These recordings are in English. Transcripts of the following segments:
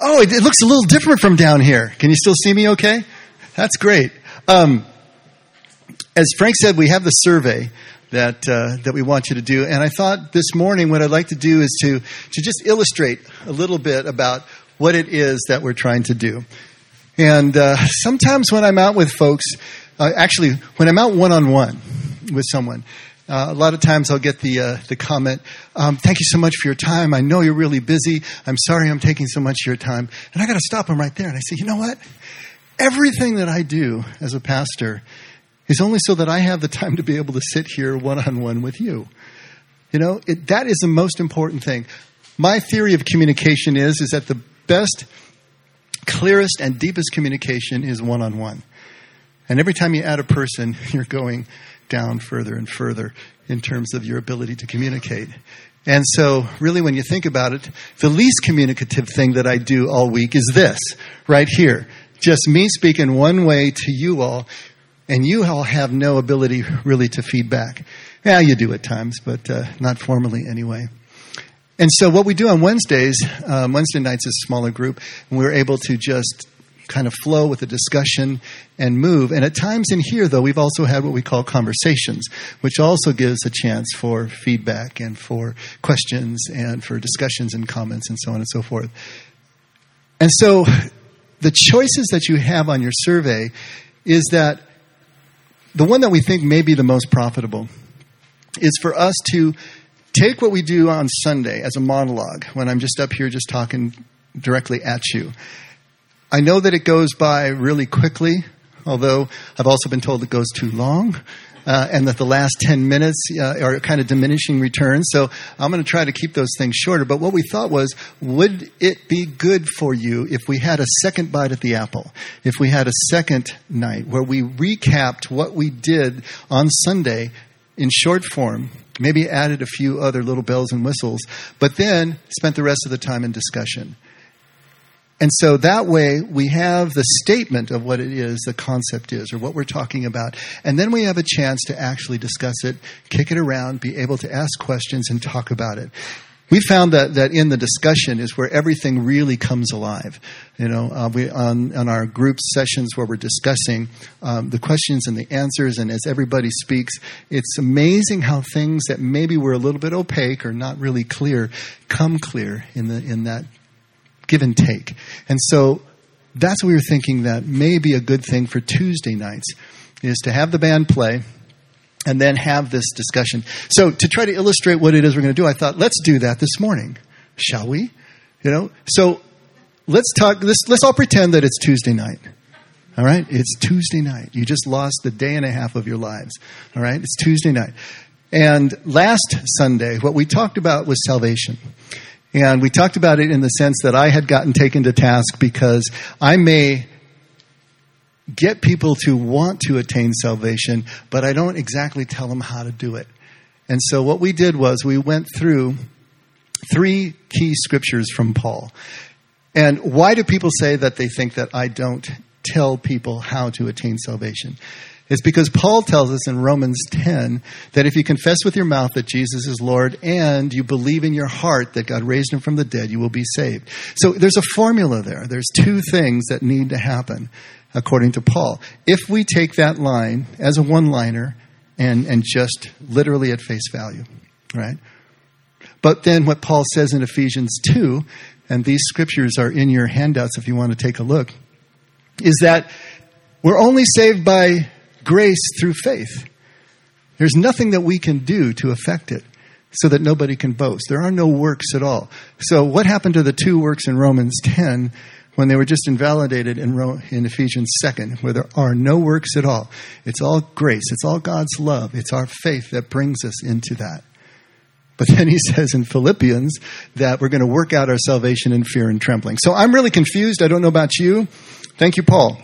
Oh, it, it, looks a little different from down here. Can you still see me okay? That's great. Um, as Frank said, we have the survey that uh, that we want you to do, and I thought this morning what I'd like to do is to to just illustrate a little bit about what it is that we're trying to do. And uh, sometimes when I'm out with folks, uh, actually when I'm out one on one with someone, uh, a lot of times I'll get the uh, the comment, um, "Thank you so much for your time. I know you're really busy. I'm sorry I'm taking so much of your time." And I got to stop them right there, and I say, "You know what? Everything that I do as a pastor is only so that I have the time to be able to sit here one on one with you. You know, it, that is the most important thing. My theory of communication is is that the best, clearest, and deepest communication is one on one. And every time you add a person, you're going down further and further in terms of your ability to communicate. And so, really, when you think about it, the least communicative thing that I do all week is this right here. Just me speaking one way to you all, and you all have no ability really to feedback. Yeah, you do at times, but uh, not formally anyway. And so, what we do on Wednesdays, um, Wednesday nights is a smaller group, and we're able to just kind of flow with the discussion and move. And at times in here, though, we've also had what we call conversations, which also gives a chance for feedback and for questions and for discussions and comments and so on and so forth. And so the choices that you have on your survey is that the one that we think may be the most profitable is for us to take what we do on Sunday as a monologue when I'm just up here just talking directly at you I know that it goes by really quickly, although I've also been told it goes too long. Uh, and that the last 10 minutes uh, are kind of diminishing returns. So I'm going to try to keep those things shorter. But what we thought was, would it be good for you if we had a second bite at the apple? If we had a second night where we recapped what we did on Sunday in short form, maybe added a few other little bells and whistles, but then spent the rest of the time in discussion? And so that way we have the statement of what it is, the concept is, or what we're talking about. And then we have a chance to actually discuss it, kick it around, be able to ask questions and talk about it. We found that, that in the discussion is where everything really comes alive. You know, uh, we, on, on our group sessions where we're discussing um, the questions and the answers, and as everybody speaks, it's amazing how things that maybe were a little bit opaque or not really clear come clear in, the, in that give and take. And so that's what we were thinking that may be a good thing for Tuesday nights is to have the band play and then have this discussion. So to try to illustrate what it is we're going to do, I thought let's do that this morning, shall we? You know, so let's talk. Let's let's all pretend that it's Tuesday night. All right, it's Tuesday night. You just lost a day and a half of your lives. All right, it's Tuesday night. And last Sunday, what we talked about was salvation. And we talked about it in the sense that I had gotten taken to task because I may get people to want to attain salvation, but I don't exactly tell them how to do it. And so what we did was we went through three key scriptures from Paul. And why do people say that they think that I don't tell people how to attain salvation? Is because Paul tells us in Romans 10 that if you confess with your mouth that Jesus is Lord and you believe in your heart that God raised him from the dead, you will be saved. So there's a formula there. There's two things that need to happen according to Paul. If we take that line as a one liner and, and just literally at face value, right? But then what Paul says in Ephesians 2, and these scriptures are in your handouts if you want to take a look, is that we're only saved by grace through faith. There's nothing that we can do to affect it so that nobody can boast. There are no works at all. So, what happened to the two works in Romans 10 when they were just invalidated in, in Ephesians 2, where there are no works at all? It's all grace, it's all God's love, it's our faith that brings us into that. But then he says in Philippians that we're going to work out our salvation in fear and trembling. So I'm really confused. I don't know about you. Thank you, Paul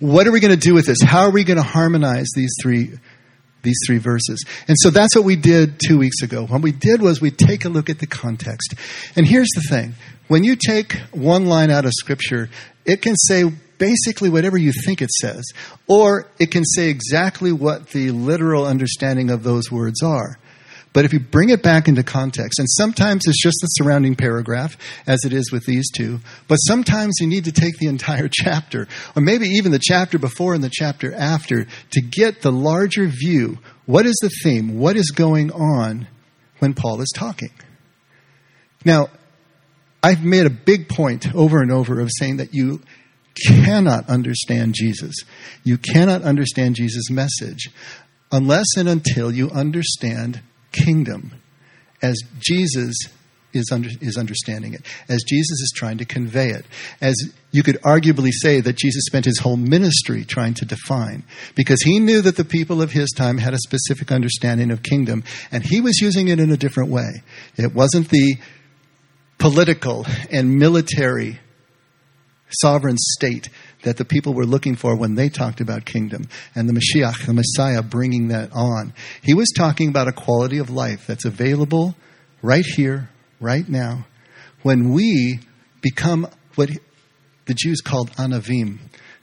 what are we going to do with this? How are we going to harmonize these three these three verses? And so that's what we did 2 weeks ago. What we did was we take a look at the context. And here's the thing. When you take one line out of scripture, it can say basically whatever you think it says, or it can say exactly what the literal understanding of those words are. But if you bring it back into context, and sometimes it's just the surrounding paragraph, as it is with these two, but sometimes you need to take the entire chapter, or maybe even the chapter before and the chapter after, to get the larger view. What is the theme? What is going on when Paul is talking? Now, I've made a big point over and over of saying that you cannot understand Jesus. You cannot understand Jesus' message unless and until you understand kingdom as Jesus is, under, is understanding it, as Jesus is trying to convey it, as you could arguably say that Jesus spent his whole ministry trying to define, because he knew that the people of his time had a specific understanding of kingdom, and he was using it in a different way. It wasn't the political and military sovereign state that the people were looking for when they talked about kingdom and the Mashiach, the Messiah, bringing that on. He was talking about a quality of life that's available right here, right now, when we become what the Jews called anavim.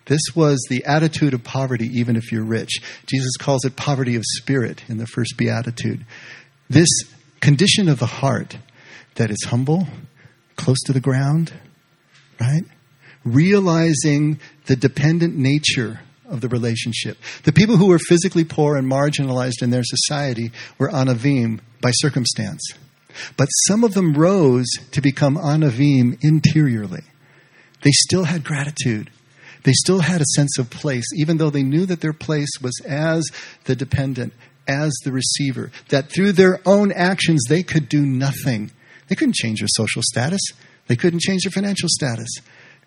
This was the attitude of poverty, even if you're rich. Jesus calls it poverty of spirit in the first beatitude. This condition of the heart that is humble, close to the ground, right? Realizing the dependent nature of the relationship. The people who were physically poor and marginalized in their society were anavim by circumstance. But some of them rose to become anavim interiorly. They still had gratitude. They still had a sense of place, even though they knew that their place was as the dependent, as the receiver, that through their own actions they could do nothing. They couldn't change their social status. They couldn't change their financial status.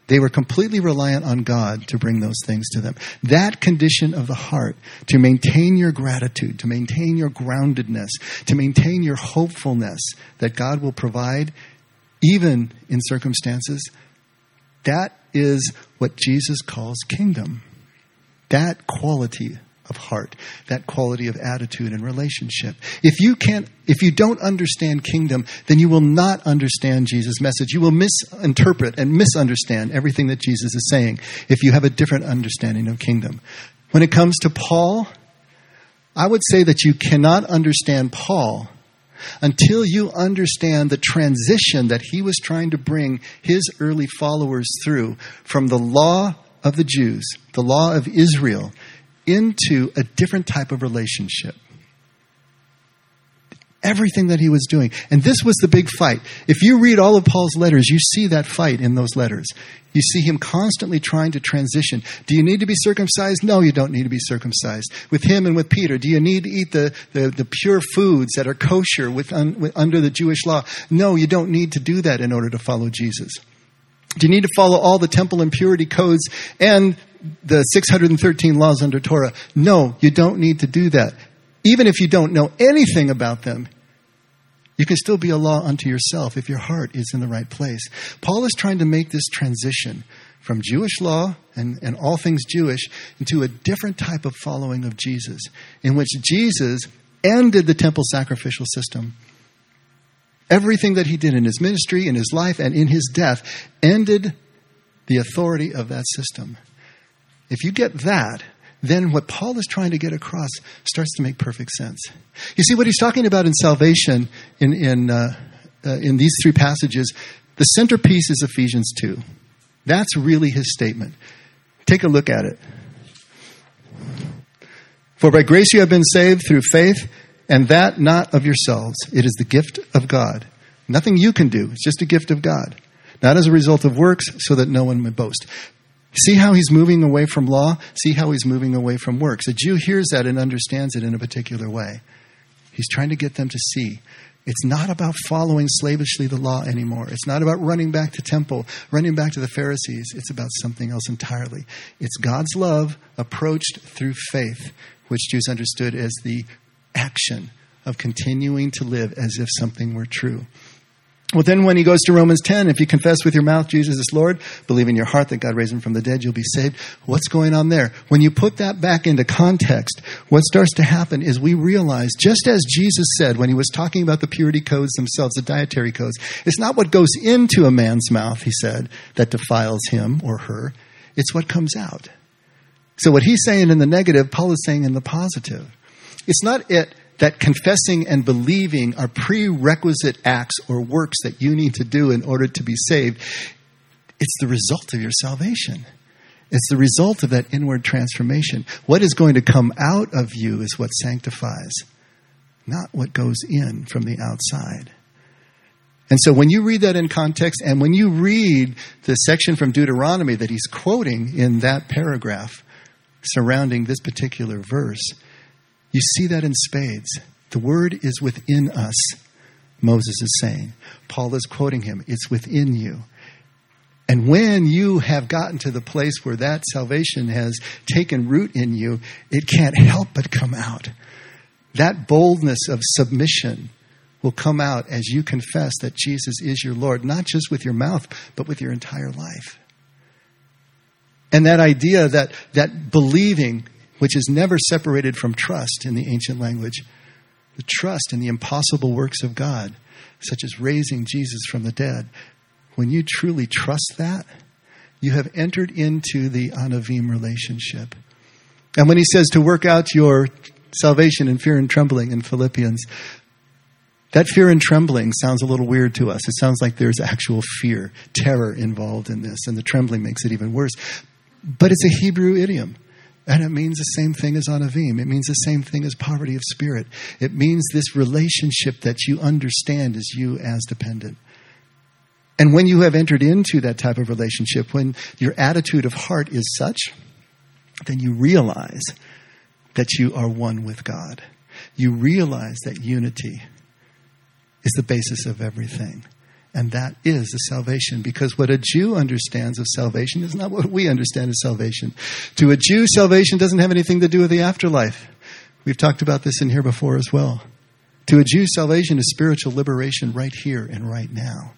They were completely reliant on God to bring those things to them. That condition of the heart, to maintain your gratitude, to maintain your groundedness, to maintain your hopefulness that God will provide, even in circumstances, that is what Jesus calls kingdom. That quality of heart, that quality of attitude and relationship. If you can't, if you don't understand kingdom, then you will not understand Jesus' message. You will misinterpret and misunderstand everything that Jesus is saying if you have a different understanding of kingdom. When it comes to Paul, I would say that you cannot understand Paul until you understand the transition that he was trying to bring his early followers through from the law of the Jews, the law of Israel, into a different type of relationship. Everything that he was doing. And this was the big fight. If you read all of Paul's letters, you see that fight in those letters. You see him constantly trying to transition. Do you need to be circumcised? No, you don't need to be circumcised. With him and with Peter, do you need to eat the, the, the pure foods that are kosher with, un, with, under the Jewish law? No, you don't need to do that in order to follow Jesus. Do you need to follow all the temple impurity codes and the 613 laws under Torah. No, you don't need to do that. Even if you don't know anything about them, you can still be a law unto yourself if your heart is in the right place. Paul is trying to make this transition from Jewish law and, and all things Jewish into a different type of following of Jesus, in which Jesus ended the temple sacrificial system. Everything that he did in his ministry, in his life, and in his death ended the authority of that system. If you get that, then what Paul is trying to get across starts to make perfect sense. You see, what he's talking about in salvation in, in, uh, uh, in these three passages, the centerpiece is Ephesians 2. That's really his statement. Take a look at it. For by grace you have been saved through faith, and that not of yourselves. It is the gift of God. Nothing you can do, it's just a gift of God. Not as a result of works, so that no one may boast. See how he's moving away from law? See how he's moving away from works. A Jew hears that and understands it in a particular way. He's trying to get them to see. It's not about following slavishly the law anymore. It's not about running back to temple, running back to the Pharisees. It's about something else entirely. It's God's love approached through faith, which Jews understood as the action of continuing to live as if something were true. Well, then when he goes to Romans 10, if you confess with your mouth Jesus is Lord, believe in your heart that God raised him from the dead, you'll be saved. What's going on there? When you put that back into context, what starts to happen is we realize, just as Jesus said when he was talking about the purity codes themselves, the dietary codes, it's not what goes into a man's mouth, he said, that defiles him or her. It's what comes out. So what he's saying in the negative, Paul is saying in the positive. It's not it that confessing and believing are prerequisite acts or works that you need to do in order to be saved. It's the result of your salvation. It's the result of that inward transformation. What is going to come out of you is what sanctifies, not what goes in from the outside. And so when you read that in context, and when you read the section from Deuteronomy that he's quoting in that paragraph surrounding this particular verse, you see that in spades. The word is within us, Moses is saying. Paul is quoting him. It's within you. And when you have gotten to the place where that salvation has taken root in you, it can't help but come out. That boldness of submission will come out as you confess that Jesus is your Lord, not just with your mouth, but with your entire life. And that idea that, that believing, which is never separated from trust in the ancient language, the trust in the impossible works of God, such as raising Jesus from the dead, when you truly trust that, you have entered into the Anavim relationship. And when he says to work out your salvation in fear and trembling in Philippians, that fear and trembling sounds a little weird to us. It sounds like there's actual fear, terror involved in this, and the trembling makes it even worse. But it's a Hebrew idiom. And it means the same thing as anavim. It means the same thing as poverty of spirit. It means this relationship that you understand as you as dependent. And when you have entered into that type of relationship, when your attitude of heart is such, then you realize that you are one with God. You realize that unity is the basis of everything. And that is the salvation because what a Jew understands of salvation is not what we understand as salvation. To a Jew, salvation doesn't have anything to do with the afterlife. We've talked about this in here before as well. To a Jew, salvation is spiritual liberation right here and right now.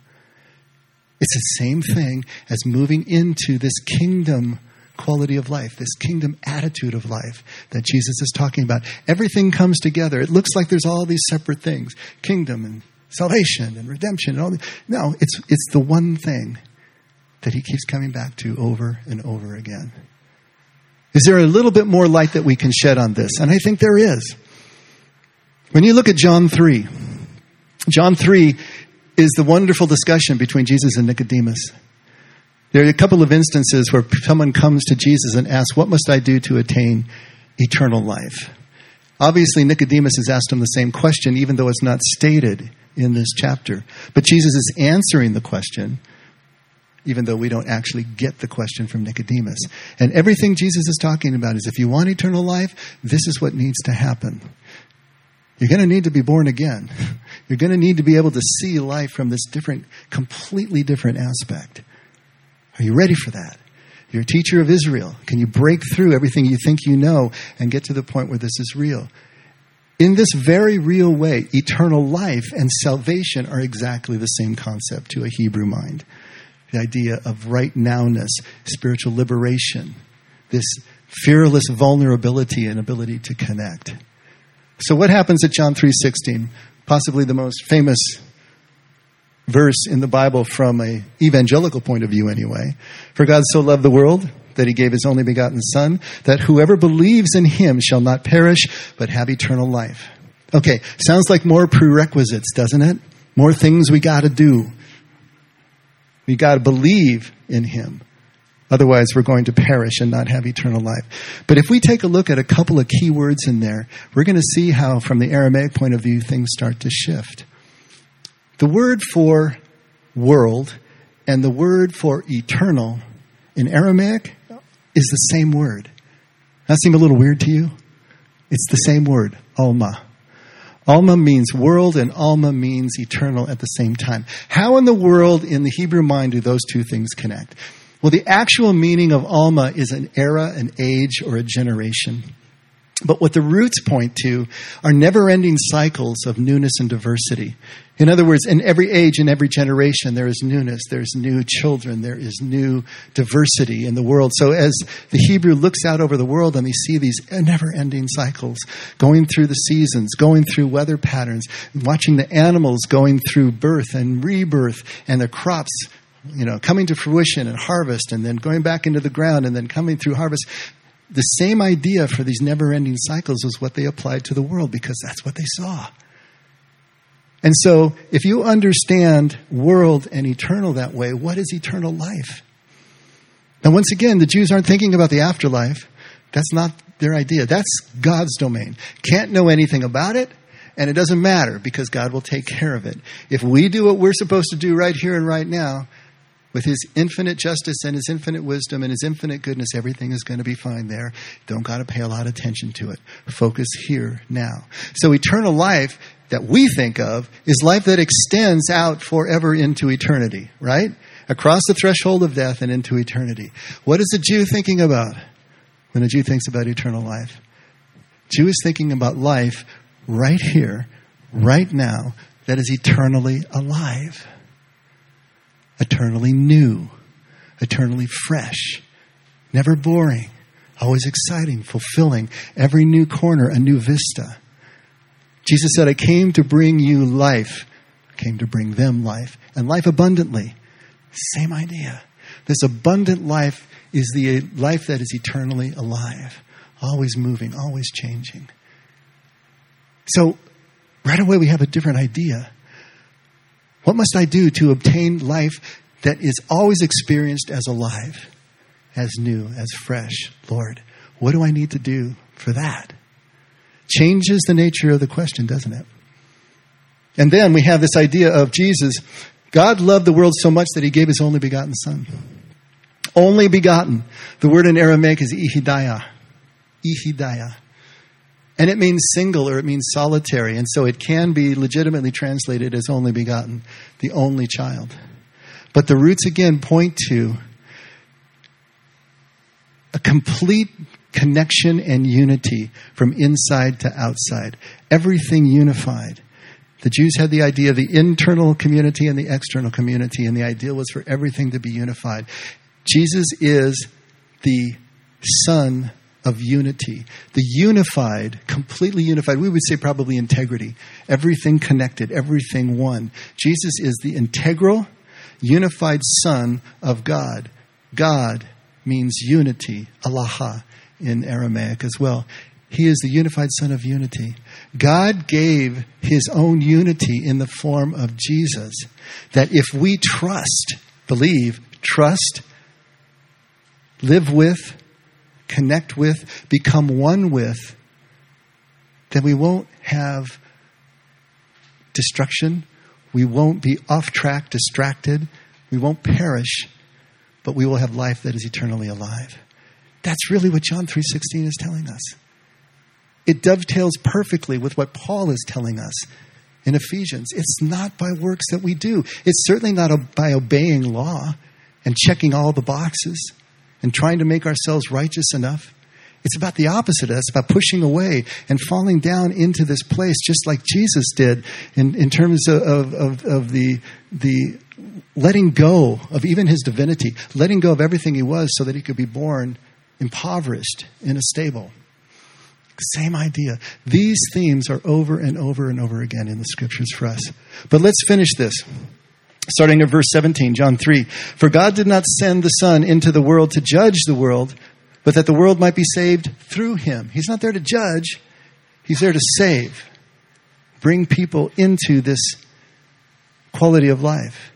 It's the same thing as moving into this kingdom quality of life, this kingdom attitude of life that Jesus is talking about. Everything comes together. It looks like there's all these separate things kingdom and salvation and redemption and all that. No, it's, it's the one thing that he keeps coming back to over and over again. Is there a little bit more light that we can shed on this? And I think there is. When you look at John 3, John 3 is the wonderful discussion between Jesus and Nicodemus. There are a couple of instances where someone comes to Jesus and asks, What must I do to attain eternal life? Obviously, Nicodemus has asked him the same question, even though it's not stated in this chapter. But Jesus is answering the question, even though we don't actually get the question from Nicodemus. And everything Jesus is talking about is if you want eternal life, this is what needs to happen. You're going to need to be born again. You're going to need to be able to see life from this different, completely different aspect. Are you ready for that? You're a teacher of Israel. Can you break through everything you think you know and get to the point where this is real? In this very real way, eternal life and salvation are exactly the same concept to a Hebrew mind. The idea of right nowness, spiritual liberation, this fearless vulnerability and ability to connect. So what happens at John 3:16? Possibly the most famous verse in the Bible from a evangelical point of view anyway. For God so loved the world that he gave his only begotten Son, that whoever believes in him shall not perish, but have eternal life. Okay, sounds like more prerequisites, doesn't it? More things we got to do. We got to believe in him. Otherwise, we're going to perish and not have eternal life. But if we take a look at a couple of key words in there, we're going to see how, from the Aramaic point of view, things start to shift. The word for world and the word for eternal in Aramaic is the same word. That seem a little weird to you? It's the same word, Alma. Alma means world and Alma means eternal at the same time. How in the world, in the Hebrew mind, do those two things connect? Well, the actual meaning of Alma is an era, an age, or a generation. But what the roots point to are never ending cycles of newness and diversity. In other words, in every age, in every generation, there is newness, there's new children, there is new diversity in the world. So as the Hebrew looks out over the world and they see these never ending cycles, going through the seasons, going through weather patterns, watching the animals going through birth and rebirth and the crops you know, coming to fruition and harvest and then going back into the ground and then coming through harvest the same idea for these never ending cycles was what they applied to the world because that's what they saw. And so, if you understand world and eternal that way, what is eternal life? Now, once again, the Jews aren't thinking about the afterlife. That's not their idea. That's God's domain. Can't know anything about it, and it doesn't matter because God will take care of it. If we do what we're supposed to do right here and right now, with his infinite justice and his infinite wisdom and his infinite goodness, everything is going to be fine there. Don't got to pay a lot of attention to it. Focus here now. So eternal life that we think of is life that extends out forever into eternity, right? Across the threshold of death and into eternity. What is a Jew thinking about when a Jew thinks about eternal life? Jew is thinking about life right here, right now, that is eternally alive eternally new, eternally fresh, never boring, always exciting, fulfilling, every new corner a new vista. Jesus said, I came to bring you life. I came to bring them life, and life abundantly. Same idea. This abundant life is the life that is eternally alive, always moving, always changing. So, right away, we have a different idea what must I do to obtain life that is always experienced as alive, as new, as fresh? Lord, what do I need to do for that? Changes the nature of the question, doesn't it? And then we have this idea of Jesus. God loved the world so much that he gave his only begotten Son. Only begotten. The word in Aramaic is ihidaya. Ihidaya. And it means single or it means solitary. And so it can be legitimately translated as only begotten, the only child. But the roots again point to a complete connection and unity from inside to outside. Everything unified. The Jews had the idea of the internal community and the external community, and the ideal was for everything to be unified. Jesus is the Son of unity. The unified, completely unified, we would say probably integrity. Everything connected, everything one. Jesus is the integral, unified Son of God. God means unity, Allah in Aramaic as well. He is the unified Son of unity. God gave His own unity in the form of Jesus, that if we trust, believe, trust, live with, connect with, become one with, then we won't have destruction. We won't be off track, distracted. We won't perish, but we will have life that is eternally alive. That's really what John 3:16 is telling us. It dovetails perfectly with what Paul is telling us in Ephesians. It's not by works that we do. It's certainly not by obeying law and checking all the boxes and trying to make ourselves righteous enough. It's about the opposite. It's about pushing away and falling down into this place, just like Jesus did in, in terms of, of, of the, the letting go of even his divinity, letting go of everything he was so that he could be born impoverished in a stable. Same idea. These themes are over and over and over again in the scriptures for us. But let's finish this. Starting at verse 17, John 3. For God did not send the Son into the world to judge the world, but that the world might be saved through him. He's not there to judge, He's there to save, bring people into this quality of life.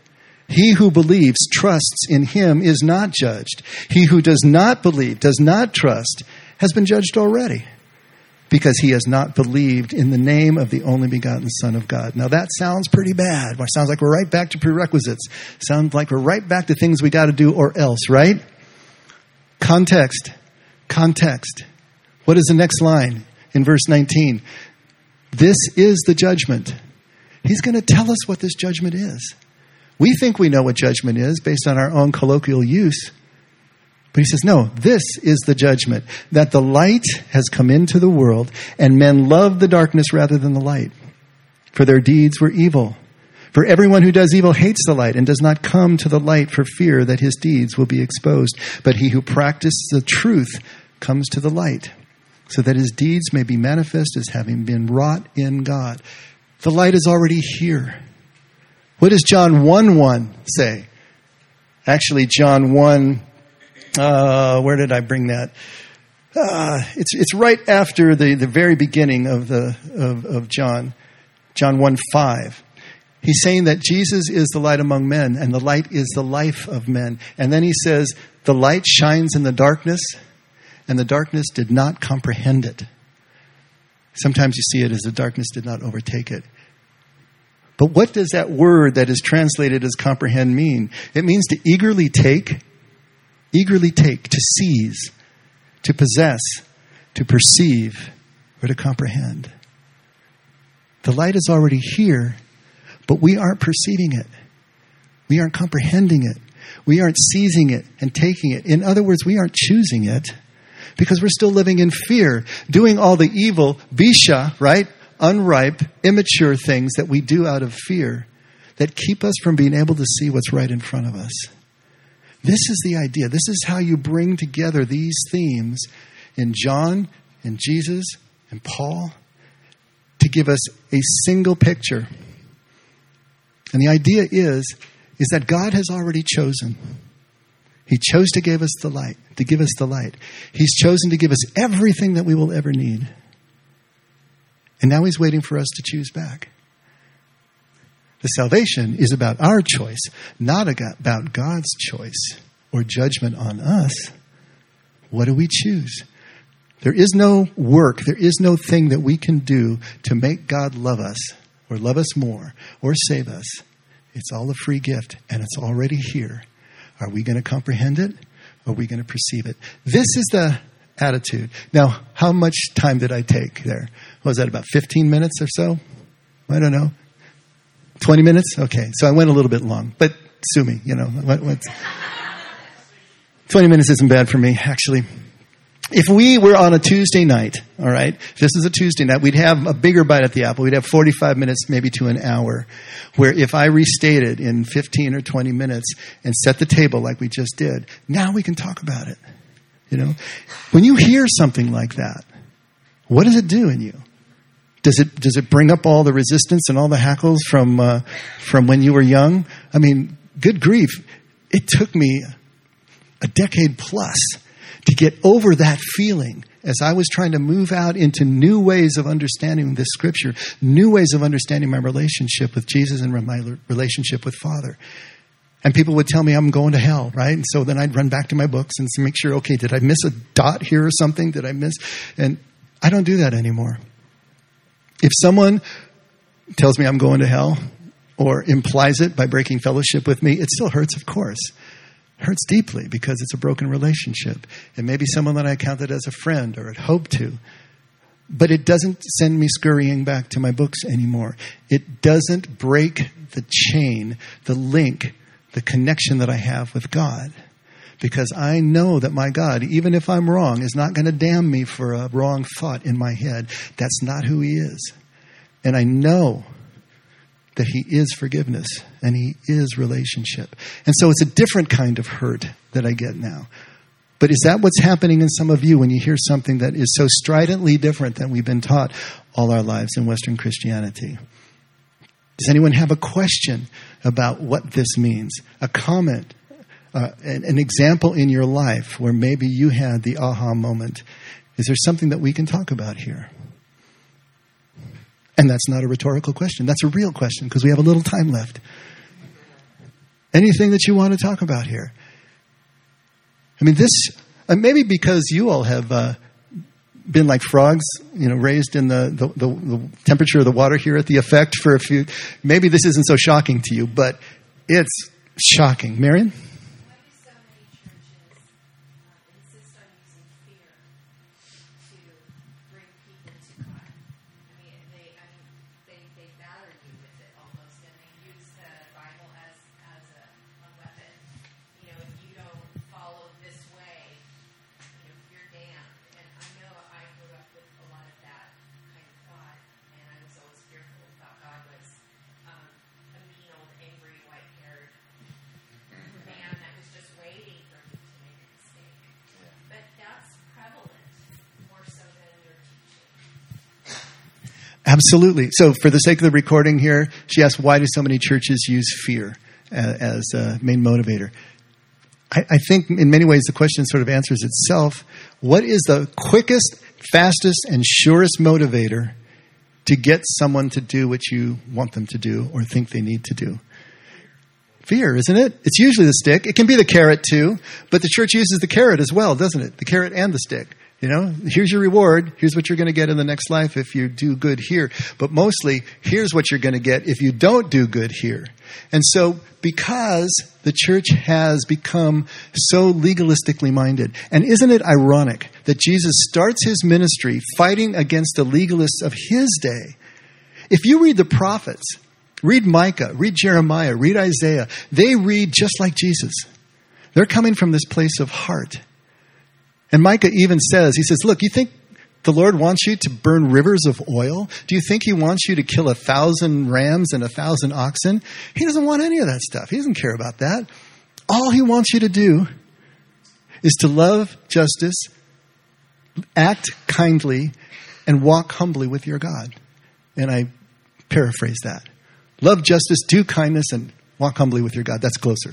He who believes, trusts in him is not judged. He who does not believe, does not trust, has been judged already because he has not believed in the name of the only begotten Son of God. Now that sounds pretty bad. It sounds like we're right back to prerequisites. Sounds like we're right back to things we got to do or else, right? Context. Context. What is the next line in verse 19? This is the judgment. He's going to tell us what this judgment is. We think we know what judgment is based on our own colloquial use. But he says, no, this is the judgment that the light has come into the world and men love the darkness rather than the light, for their deeds were evil. For everyone who does evil hates the light and does not come to the light for fear that his deeds will be exposed. But he who practices the truth comes to the light, so that his deeds may be manifest as having been wrought in God. The light is already here. What does John 1 1 say? Actually, John 1 uh, where did I bring that? Uh, it's, it's right after the, the very beginning of, the, of, of John, John 1 5. He's saying that Jesus is the light among men, and the light is the life of men. And then he says, The light shines in the darkness, and the darkness did not comprehend it. Sometimes you see it as the darkness did not overtake it. But what does that word that is translated as comprehend mean? It means to eagerly take, eagerly take, to seize, to possess, to perceive, or to comprehend. The light is already here, but we aren't perceiving it. We aren't comprehending it. We aren't seizing it and taking it. In other words, we aren't choosing it because we're still living in fear, doing all the evil, bisha, right? Unripe, immature things that we do out of fear that keep us from being able to see what's right in front of us. This is the idea. This is how you bring together these themes in John, and Jesus, and Paul to give us a single picture. And the idea is, is that God has already chosen. He chose to give us the light, to give us the light. He's chosen to give us everything that we will ever need. And now he's waiting for us to choose back. The salvation is about our choice, not about God's choice or judgment on us. What do we choose? There is no work, there is no thing that we can do to make God love us or love us more or save us. It's all a free gift and it's already here. Are we going to comprehend it? Or are we going to perceive it? This is the attitude. Now, how much time did I take there? Was that about 15 minutes or so? I don't know. 20 minutes? Okay, so I went a little bit long, but sue me, you know. What, 20 minutes isn't bad for me, actually. If we were on a Tuesday night, all right, if this is a Tuesday night, we'd have a bigger bite at the apple. We'd have 45 minutes, maybe to an hour, where if I restated in 15 or 20 minutes and set the table like we just did, now we can talk about it. You know, when you hear something like that, what does it do in you? Does it does it bring up all the resistance and all the hackles from uh, from when you were young? I mean, good grief! It took me a decade plus to get over that feeling as I was trying to move out into new ways of understanding this scripture, new ways of understanding my relationship with Jesus and my relationship with Father. And people would tell me I'm going to hell, right? And so then I'd run back to my books and make sure, okay, did I miss a dot here or something? Did I miss? And I don't do that anymore. If someone tells me I'm going to hell or implies it by breaking fellowship with me, it still hurts, of course hurts deeply because it's a broken relationship. It may be someone that I counted as a friend or had hoped to. But it doesn't send me scurrying back to my books anymore. It doesn't break the chain, the link, the connection that I have with God. Because I know that my God, even if I'm wrong, is not going to damn me for a wrong thought in my head. That's not who He is. And I know that He is forgiveness and He is relationship. And so it's a different kind of hurt that I get now. But is that what's happening in some of you when you hear something that is so stridently different than we've been taught all our lives in Western Christianity? Does anyone have a question about what this means? A comment, uh, an, an example in your life where maybe you had the aha moment? Is there something that we can talk about here? And that's not a rhetorical question. That's a real question because we have a little time left. Anything that you want to talk about here? I mean, this, uh, maybe because you all have uh, been like frogs, you know, raised in the, the, the, the temperature of the water here at the effect for a few, maybe this isn't so shocking to you, but it's shocking. Marion? Absolutely. So, for the sake of the recording here, she asked, why do so many churches use fear as a main motivator? I, I think in many ways the question sort of answers itself. What is the quickest, fastest, and surest motivator to get someone to do what you want them to do or think they need to do? Fear, isn't it? It's usually the stick. It can be the carrot too, but the church uses the carrot as well, doesn't it? The carrot and the stick. You know, here's your reward. Here's what you're going to get in the next life if you do good here. But mostly, here's what you're going to get if you don't do good here. And so, because the church has become so legalistically minded, and isn't it ironic that Jesus starts his ministry fighting against the legalists of his day? If you read the prophets, read Micah, read Jeremiah, read Isaiah, they read just like Jesus. They're coming from this place of heart. And Micah even says, he says, look, you think the Lord wants you to burn rivers of oil? Do you think he wants you to kill a thousand rams and a thousand oxen? He doesn't want any of that stuff. He doesn't care about that. All he wants you to do is to love justice, act kindly, and walk humbly with your God. And I paraphrase that. Love justice, do kindness, and walk humbly with your God. That's closer.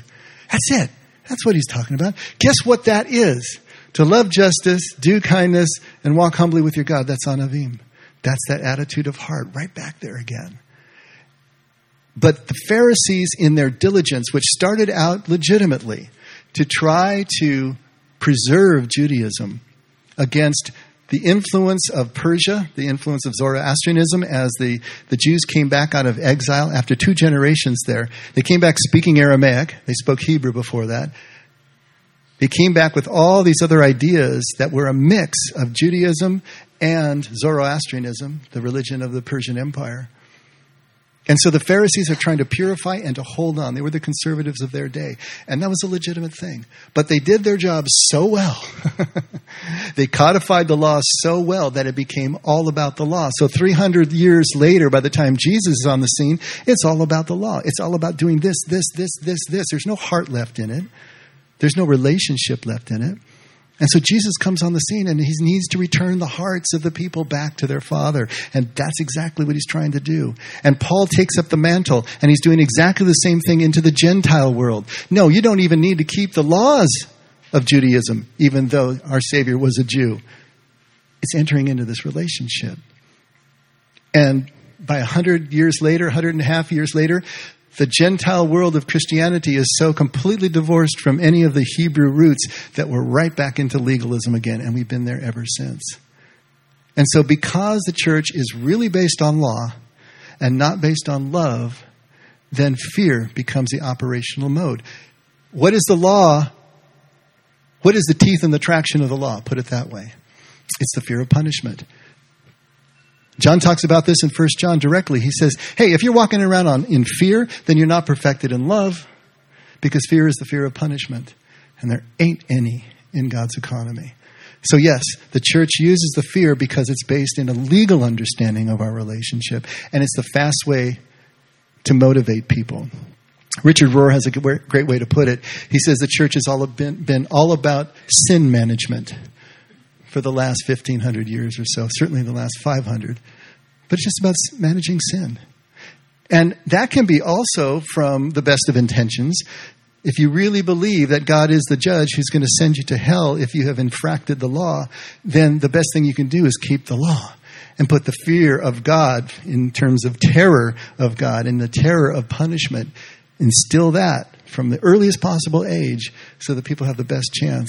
That's it. That's what he's talking about. Guess what that is? To love justice, do kindness, and walk humbly with your God. That's anavim. That's that attitude of heart, right back there again. But the Pharisees, in their diligence, which started out legitimately to try to preserve Judaism against the influence of Persia, the influence of Zoroastrianism, as the, the Jews came back out of exile after two generations there. They came back speaking Aramaic. They spoke Hebrew before that. They came back with all these other ideas that were a mix of Judaism and Zoroastrianism, the religion of the Persian Empire. And so the Pharisees are trying to purify and to hold on. They were the conservatives of their day. And that was a legitimate thing. But they did their job so well. they codified the law so well that it became all about the law. So 300 years later, by the time Jesus is on the scene, it's all about the law. It's all about doing this, this, this, this, this. There's no heart left in it. There's no relationship left in it. And so Jesus comes on the scene and he needs to return the hearts of the people back to their Father. And that's exactly what he's trying to do. And Paul takes up the mantle and he's doing exactly the same thing into the Gentile world. No, you don't even need to keep the laws of Judaism, even though our Savior was a Jew. It's entering into this relationship. And by a hundred years later, 100 and a hundred and a half years later, the Gentile world of Christianity is so completely divorced from any of the Hebrew roots that we're right back into legalism again, and we've been there ever since. And so, because the church is really based on law and not based on love, then fear becomes the operational mode. What is the law? What is the teeth and the traction of the law? Put it that way. It's the fear of punishment. John talks about this in 1 John directly. He says, Hey, if you're walking around on, in fear, then you're not perfected in love because fear is the fear of punishment. And there ain't any in God's economy. So, yes, the church uses the fear because it's based in a legal understanding of our relationship, and it's the fast way to motivate people. Richard Rohr has a great way to put it. He says the church has all been, been all about sin management for the last 1500 years or so, certainly the last 500. But it's just about managing sin. And that can be also from the best of intentions. If you really believe that God is the judge who's going to send you to hell if you have infracted the law, then the best thing you can do is keep the law and put the fear of God in terms of terror of God and the terror of punishment. Instill that from the earliest possible age so that people have the best chance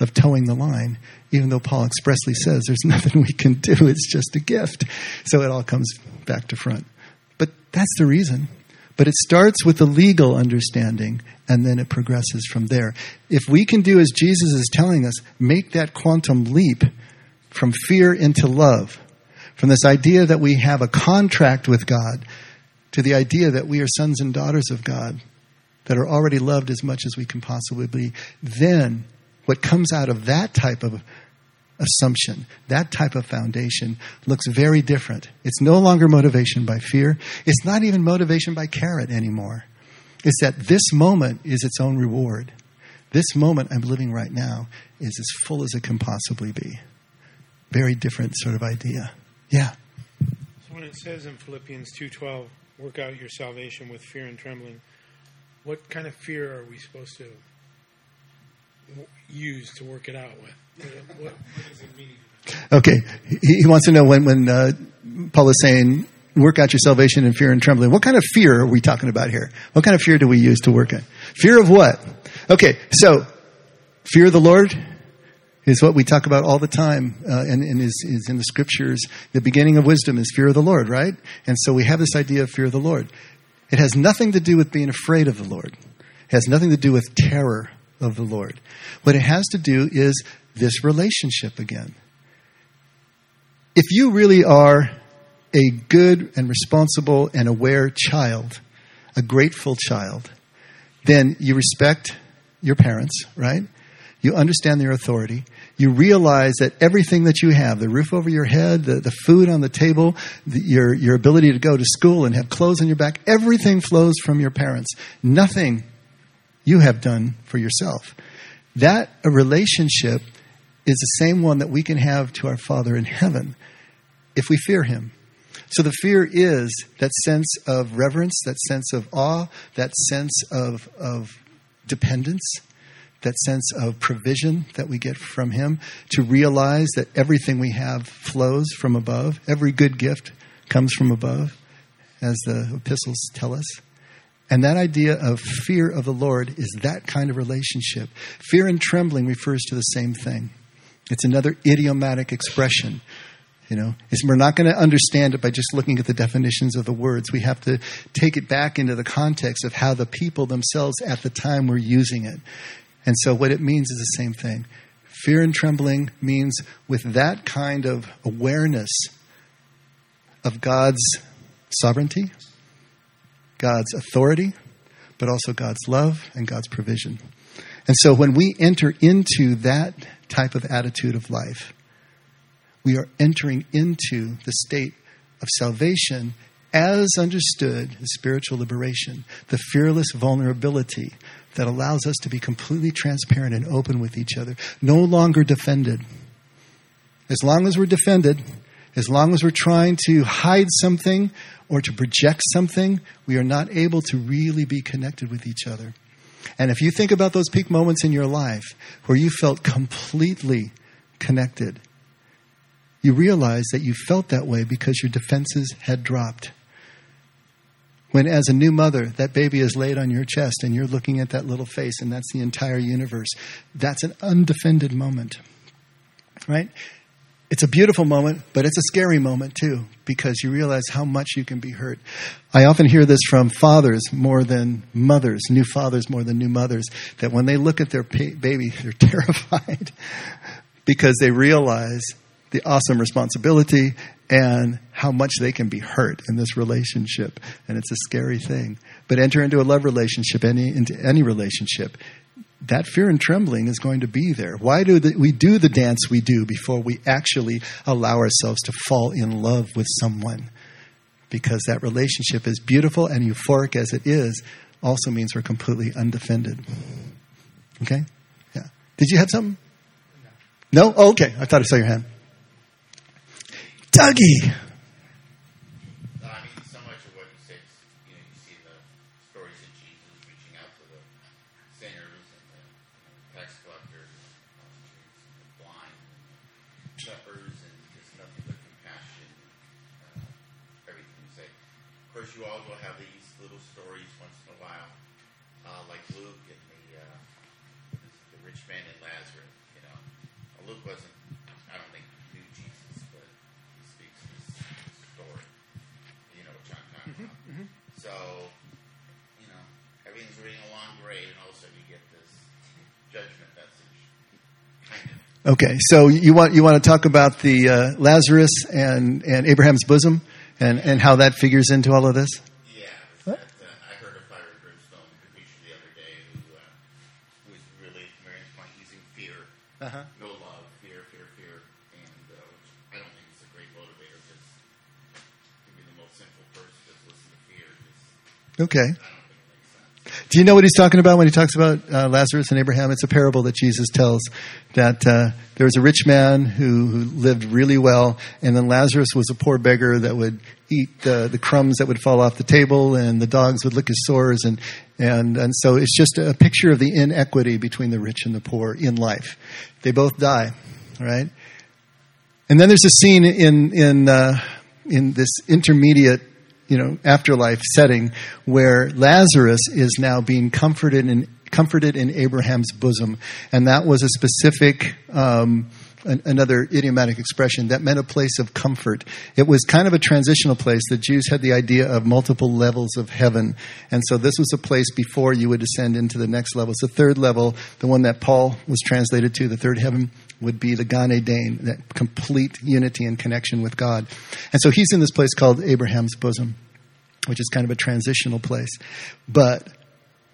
of toeing the line, even though Paul expressly says there's nothing we can do, it's just a gift. So it all comes back to front. But that's the reason. But it starts with the legal understanding and then it progresses from there. If we can do as Jesus is telling us, make that quantum leap from fear into love, from this idea that we have a contract with God to the idea that we are sons and daughters of God that are already loved as much as we can possibly be, then what comes out of that type of assumption, that type of foundation, looks very different. It's no longer motivation by fear. It's not even motivation by carrot anymore. It's that this moment is its own reward. This moment I'm living right now is as full as it can possibly be. Very different sort of idea. Yeah. So when it says in Philippians 2:12, work out your salvation with fear and trembling, what kind of fear are we supposed to use to work it out with? What, what does it mean? Okay, he, he wants to know when when uh, Paul is saying work out your salvation in fear and trembling. What kind of fear are we talking about here? What kind of fear do we use to work it? Fear of what? Okay, so fear of the Lord is what we talk about all the time, uh, and, and is, is in the scriptures. The beginning of wisdom is fear of the Lord, right? And so we have this idea of fear of the Lord. It has nothing to do with being afraid of the Lord. It has nothing to do with terror of the Lord. What it has to do is this relationship again. If you really are a good and responsible and aware child, a grateful child, then you respect your parents, right? You understand their authority. You realize that everything that you have, the roof over your head, the, the food on the table, the, your, your ability to go to school and have clothes on your back, everything flows from your parents. Nothing you have done for yourself. That a relationship is the same one that we can have to our Father in heaven if we fear Him. So the fear is that sense of reverence, that sense of awe, that sense of, of dependence, that sense of provision that we get from Him, to realize that everything we have flows from above. Every good gift comes from above, as the epistles tell us. And that idea of fear of the Lord is that kind of relationship. Fear and trembling refers to the same thing. It's another idiomatic expression. You know, we're not going to understand it by just looking at the definitions of the words. We have to take it back into the context of how the people themselves at the time were using it. And so what it means is the same thing. Fear and trembling means with that kind of awareness of God's sovereignty, God's authority, but also God's love and God's provision. And so when we enter into that type of attitude of life, we are entering into the state of salvation as understood as spiritual liberation, the fearless vulnerability that allows us to be completely transparent and open with each other, no longer defended. As long as we're defended, as long as we're trying to hide something or to project something, we are not able to really be connected with each other. And if you think about those peak moments in your life where you felt completely connected, you realize that you felt that way because your defenses had dropped. When, as a new mother, that baby is laid on your chest and you're looking at that little face and that's the entire universe, that's an undefended moment. Right? It's a beautiful moment, but it's a scary moment too, because you realize how much you can be hurt. I often hear this from fathers more than mothers, new fathers more than new mothers, that when they look at their baby, they're terrified because they realize the awesome responsibility and how much they can be hurt in this relationship. And it's a scary thing. But enter into a love relationship, any, into any relationship, that fear and trembling is going to be there. Why do the, we do the dance we do before we actually allow ourselves to fall in love with someone? Because that relationship, as beautiful and euphoric as it is, also means we're completely undefended. Okay? Yeah. Did you have something? No? Oh, okay. I thought I saw your hand. Dougie. No, I mean, so much of what you said, you know, you see the stories of Jesus reaching out to the sinners and the tax collectors, and the blind, and the lepers, and just nothing but compassion. Uh, everything you say. Of course, you also have these little stories once in a while, uh, like Luke and the uh, the rich man and Lazarus. You know, Well, Luke wasn't. I don't think knew Jesus, but he speaks his story. You know what John talking about. So, you know, everything's reading along great, and all of a sudden you get this judgment message. Kind of. Okay, so you want you want to talk about the uh, Lazarus and and Abraham's bosom and and how that figures into all of this? Yeah, uh, I heard a fire and brimstone preacher the other day who uh, was really Mary's point using fear, Uh-huh. no love, fear, fear, fear, and uh, which I don't think is a great motivator because to be the most sinful person just listen to fear. Just, Okay. I don't think it makes sense. Do you know what he's talking about when he talks about uh, Lazarus and Abraham? It's a parable that Jesus tells that uh, there was a rich man who, who lived really well, and then Lazarus was a poor beggar that would eat the, the crumbs that would fall off the table, and the dogs would lick his sores, and, and, and so it's just a picture of the inequity between the rich and the poor in life. They both die, right? And then there's a scene in in uh, in this intermediate, you know, afterlife setting where Lazarus is now being comforted in comforted in Abraham's bosom, and that was a specific. Um, an, another idiomatic expression that meant a place of comfort. It was kind of a transitional place. The Jews had the idea of multiple levels of heaven. And so this was a place before you would descend into the next level. So the third level, the one that Paul was translated to, the third heaven, would be the Gan Eden, that complete unity and connection with God. And so he's in this place called Abraham's bosom, which is kind of a transitional place. But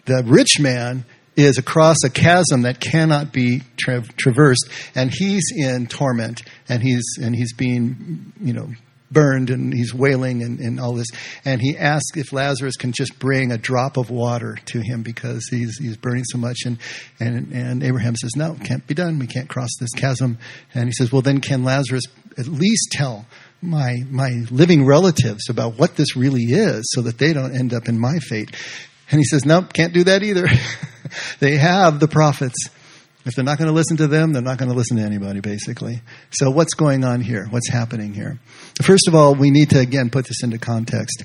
the rich man is across a chasm that cannot be tra- traversed, and he's in torment, and he's and he's being, you know, burned, and he's wailing, and, and all this. And he asks if Lazarus can just bring a drop of water to him because he's he's burning so much. And and and Abraham says, "No, can't be done. We can't cross this chasm." And he says, "Well, then can Lazarus at least tell?" My my living relatives about what this really is, so that they don't end up in my fate. And he says, Nope, can't do that either. they have the prophets. If they're not going to listen to them, they're not going to listen to anybody, basically. So, what's going on here? What's happening here? First of all, we need to, again, put this into context.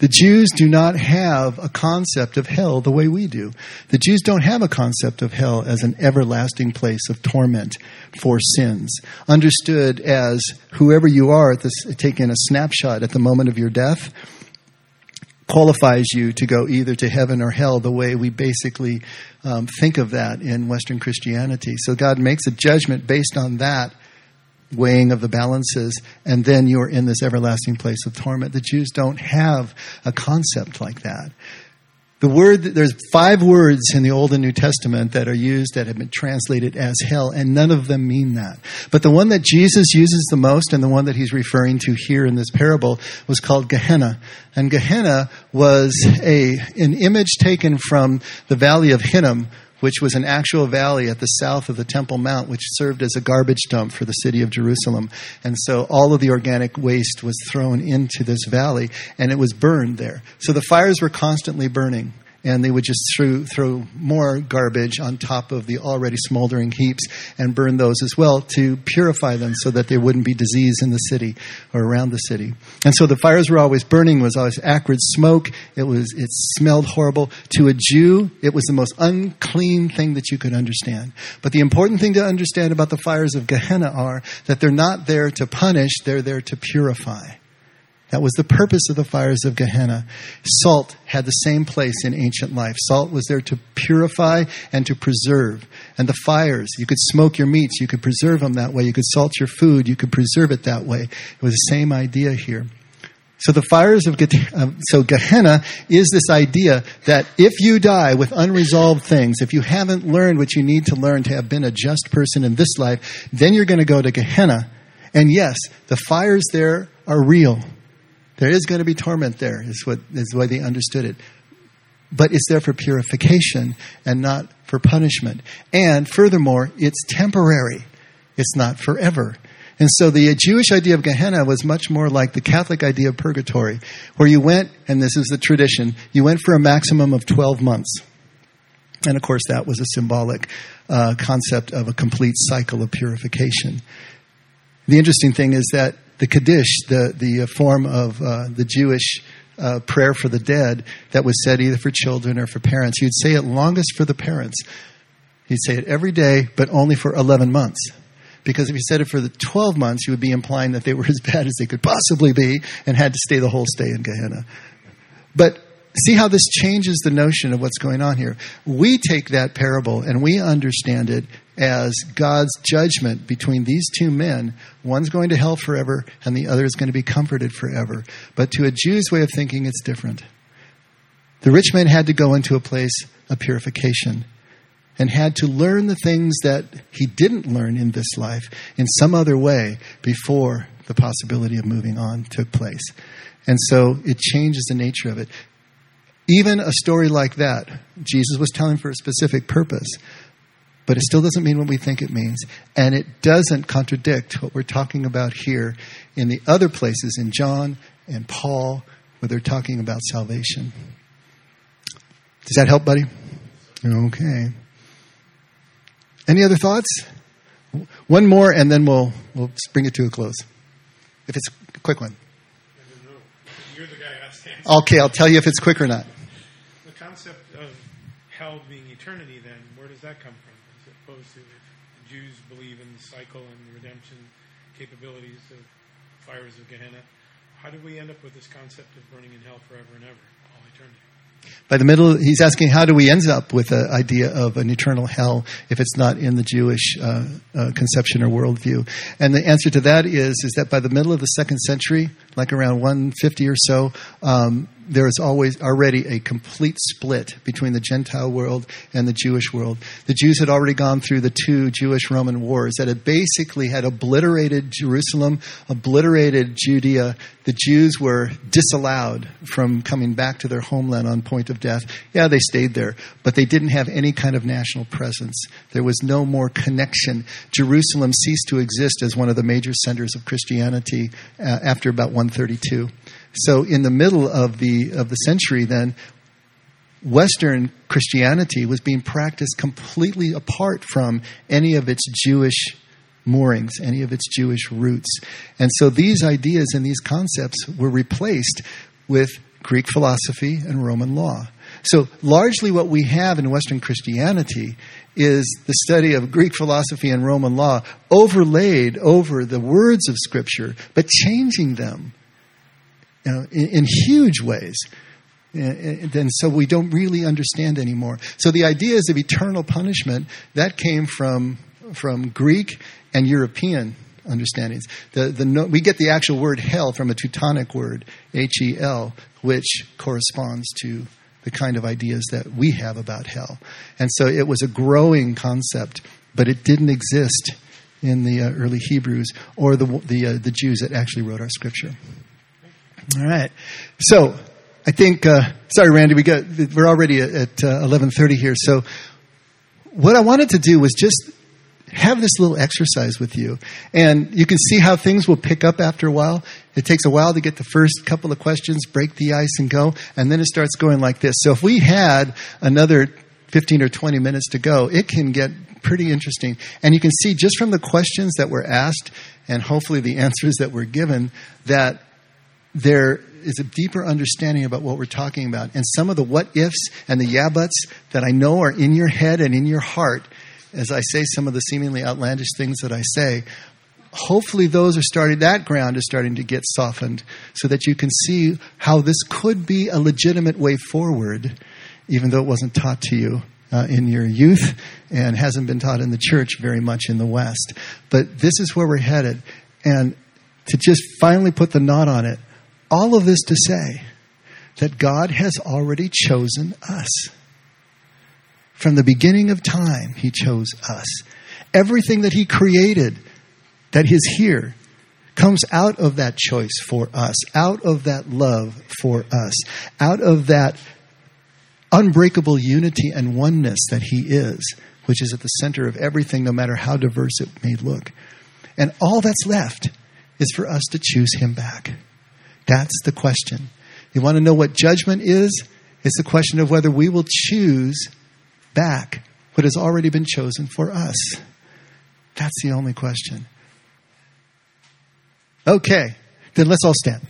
The Jews do not have a concept of hell the way we do. The Jews don't have a concept of hell as an everlasting place of torment for sins, understood as whoever you are at this, taking a snapshot at the moment of your death qualifies you to go either to heaven or hell the way we basically um, think of that in Western Christianity. So God makes a judgment based on that weighing of the balances, and then you're in this everlasting place of torment. The Jews don't have a concept like that. The word, there's five words in the Old and New Testament that are used that have been translated as hell, and none of them mean that. But the one that Jesus uses the most, and the one that he's referring to here in this parable, was called Gehenna. And Gehenna was a, an image taken from the valley of Hinnom, which was an actual valley at the south of the Temple Mount, which served as a garbage dump for the city of Jerusalem. And so all of the organic waste was thrown into this valley and it was burned there. So the fires were constantly burning and they would just throw, throw more garbage on top of the already smoldering heaps and burn those as well to purify them so that there wouldn't be disease in the city or around the city. And so the fires were always burning, was always acrid smoke. It was it smelled horrible. To a Jew, it was the most unclean thing that you could understand. But the important thing to understand about the fires of Gehenna are that they're not there to punish, they're there to purify. That was the purpose of the fires of Gehenna. Salt had the same place in ancient life. Salt was there to purify and to preserve. And the fires, you could smoke your meats, you could preserve them that way. You could salt your food, you could preserve it that way. It was the same idea here. So the fires of um, so Gehenna is this idea that if you die with unresolved things, if you haven't learned what you need to learn to have been a just person in this life, then you're going to go to Gehenna. And yes, the fires there are real. There is going to be torment there, is, what, is the way they understood it. But it's there for purification and not for punishment. And furthermore, it's temporary. It's not forever. And so the Jewish idea of Gehenna was much more like the Catholic idea of purgatory, where you went, and this is the tradition, you went for a maximum of 12 months. And of course, that was a symbolic uh, concept of a complete cycle of purification. The interesting thing is that the Kaddish, the, the uh, form of uh, the Jewish uh, prayer for the dead that was said either for children or for parents. You'd say it longest for the parents. You'd say it every day, but only for 11 months. Because if you said it for the 12 months, you would be implying that they were as bad as they could possibly be and had to stay the whole stay in Gehenna. But see how this changes the notion of what's going on here. We take that parable and we understand it as God's judgment between these two men. One's going to hell forever, and the other is going to be comforted forever. But to a Jew's way of thinking, it's different. The rich man had to go into a place of purification and had to learn the things that he didn't learn in this life in some other way before the possibility of moving on took place. And so it changes the nature of it Even a story like that, Jesus was telling for a specific purpose, but it still doesn't mean what we think it means. And it doesn't contradict what we're talking about here in the other places in John and Paul where they're talking about salvation. Does that help, buddy? Okay. Any other thoughts? One more, and then we'll we'll bring it to a close. If it's a quick one. I don't know. You're the guy asked to answer. Okay, I'll tell you if it's quick or not. The concept of hell being eternity, then, where does that come from? Opposed the Jews believe in the cycle and the redemption capabilities of fires of Gehenna, how do we end up with this concept of burning in hell forever and ever, all eternity? By the middle, he's asking how do we end up with the idea of an eternal hell if it's not in the Jewish uh, uh, conception or worldview? And the answer to that is is that by the middle of the second century, like around 150 or so, um, there is always already a complete split between the Gentile world and the Jewish world. The Jews had already gone through the two Jewish Roman wars that had basically had obliterated Jerusalem, obliterated Judea. The Jews were disallowed from coming back to their homeland on point of death. Yeah, they stayed there, but they didn't have any kind of national presence. There was no more connection. Jerusalem ceased to exist as one of the major centers of Christianity uh, after about 132. So in the middle of the of the century, then Western Christianity was being practiced completely apart from any of its Jewish moorings, any of its Jewish roots. And so these ideas and these concepts were replaced with Greek philosophy and Roman law. So largely what we have in Western Christianity is the study of Greek philosophy and Roman law overlaid over the words of Scripture, but changing them in, in huge ways. And and so we don't really understand anymore. So the ideas of eternal punishment that came from from Greek and European understandings. The, the, we get the actual word hell from a Teutonic word, H E L, which corresponds to the kind of ideas that we have about hell. And so it was a growing concept, but it didn't exist in the uh, early Hebrews or the, the, uh, the Jews that actually wrote our scripture. All right. So I think, uh, sorry, Randy, we got, we're already at, at uh, 1130 here. So what I wanted to do was just have this little exercise with you. And you can see how things will pick up after a while. It takes a while to get the first couple of questions, break the ice and go. And then it starts going like this. So if we had another 15 or 20 minutes to go, it can get pretty interesting. And you can see just from the questions that were asked and hopefully the answers that were given that there is a deeper understanding about what we're talking about. And some of the what ifs and the yeah buts that I know are in your head and in your heart as I say some of the seemingly outlandish things that I say. Hopefully, those are starting, that ground is starting to get softened so that you can see how this could be a legitimate way forward, even though it wasn't taught to you uh, in your youth and hasn't been taught in the church very much in the West. But this is where we're headed. And to just finally put the knot on it, all of this to say that God has already chosen us. From the beginning of time, He chose us. Everything that He created that is here comes out of that choice for us, out of that love for us, out of that unbreakable unity and oneness that He is, which is at the center of everything, no matter how diverse it may look. And all that's left is for us to choose Him back. That's the question. You want to know what judgment is? It's the question of whether we will choose back what has already been chosen for us. That's the only question. Okay, then let's all stand.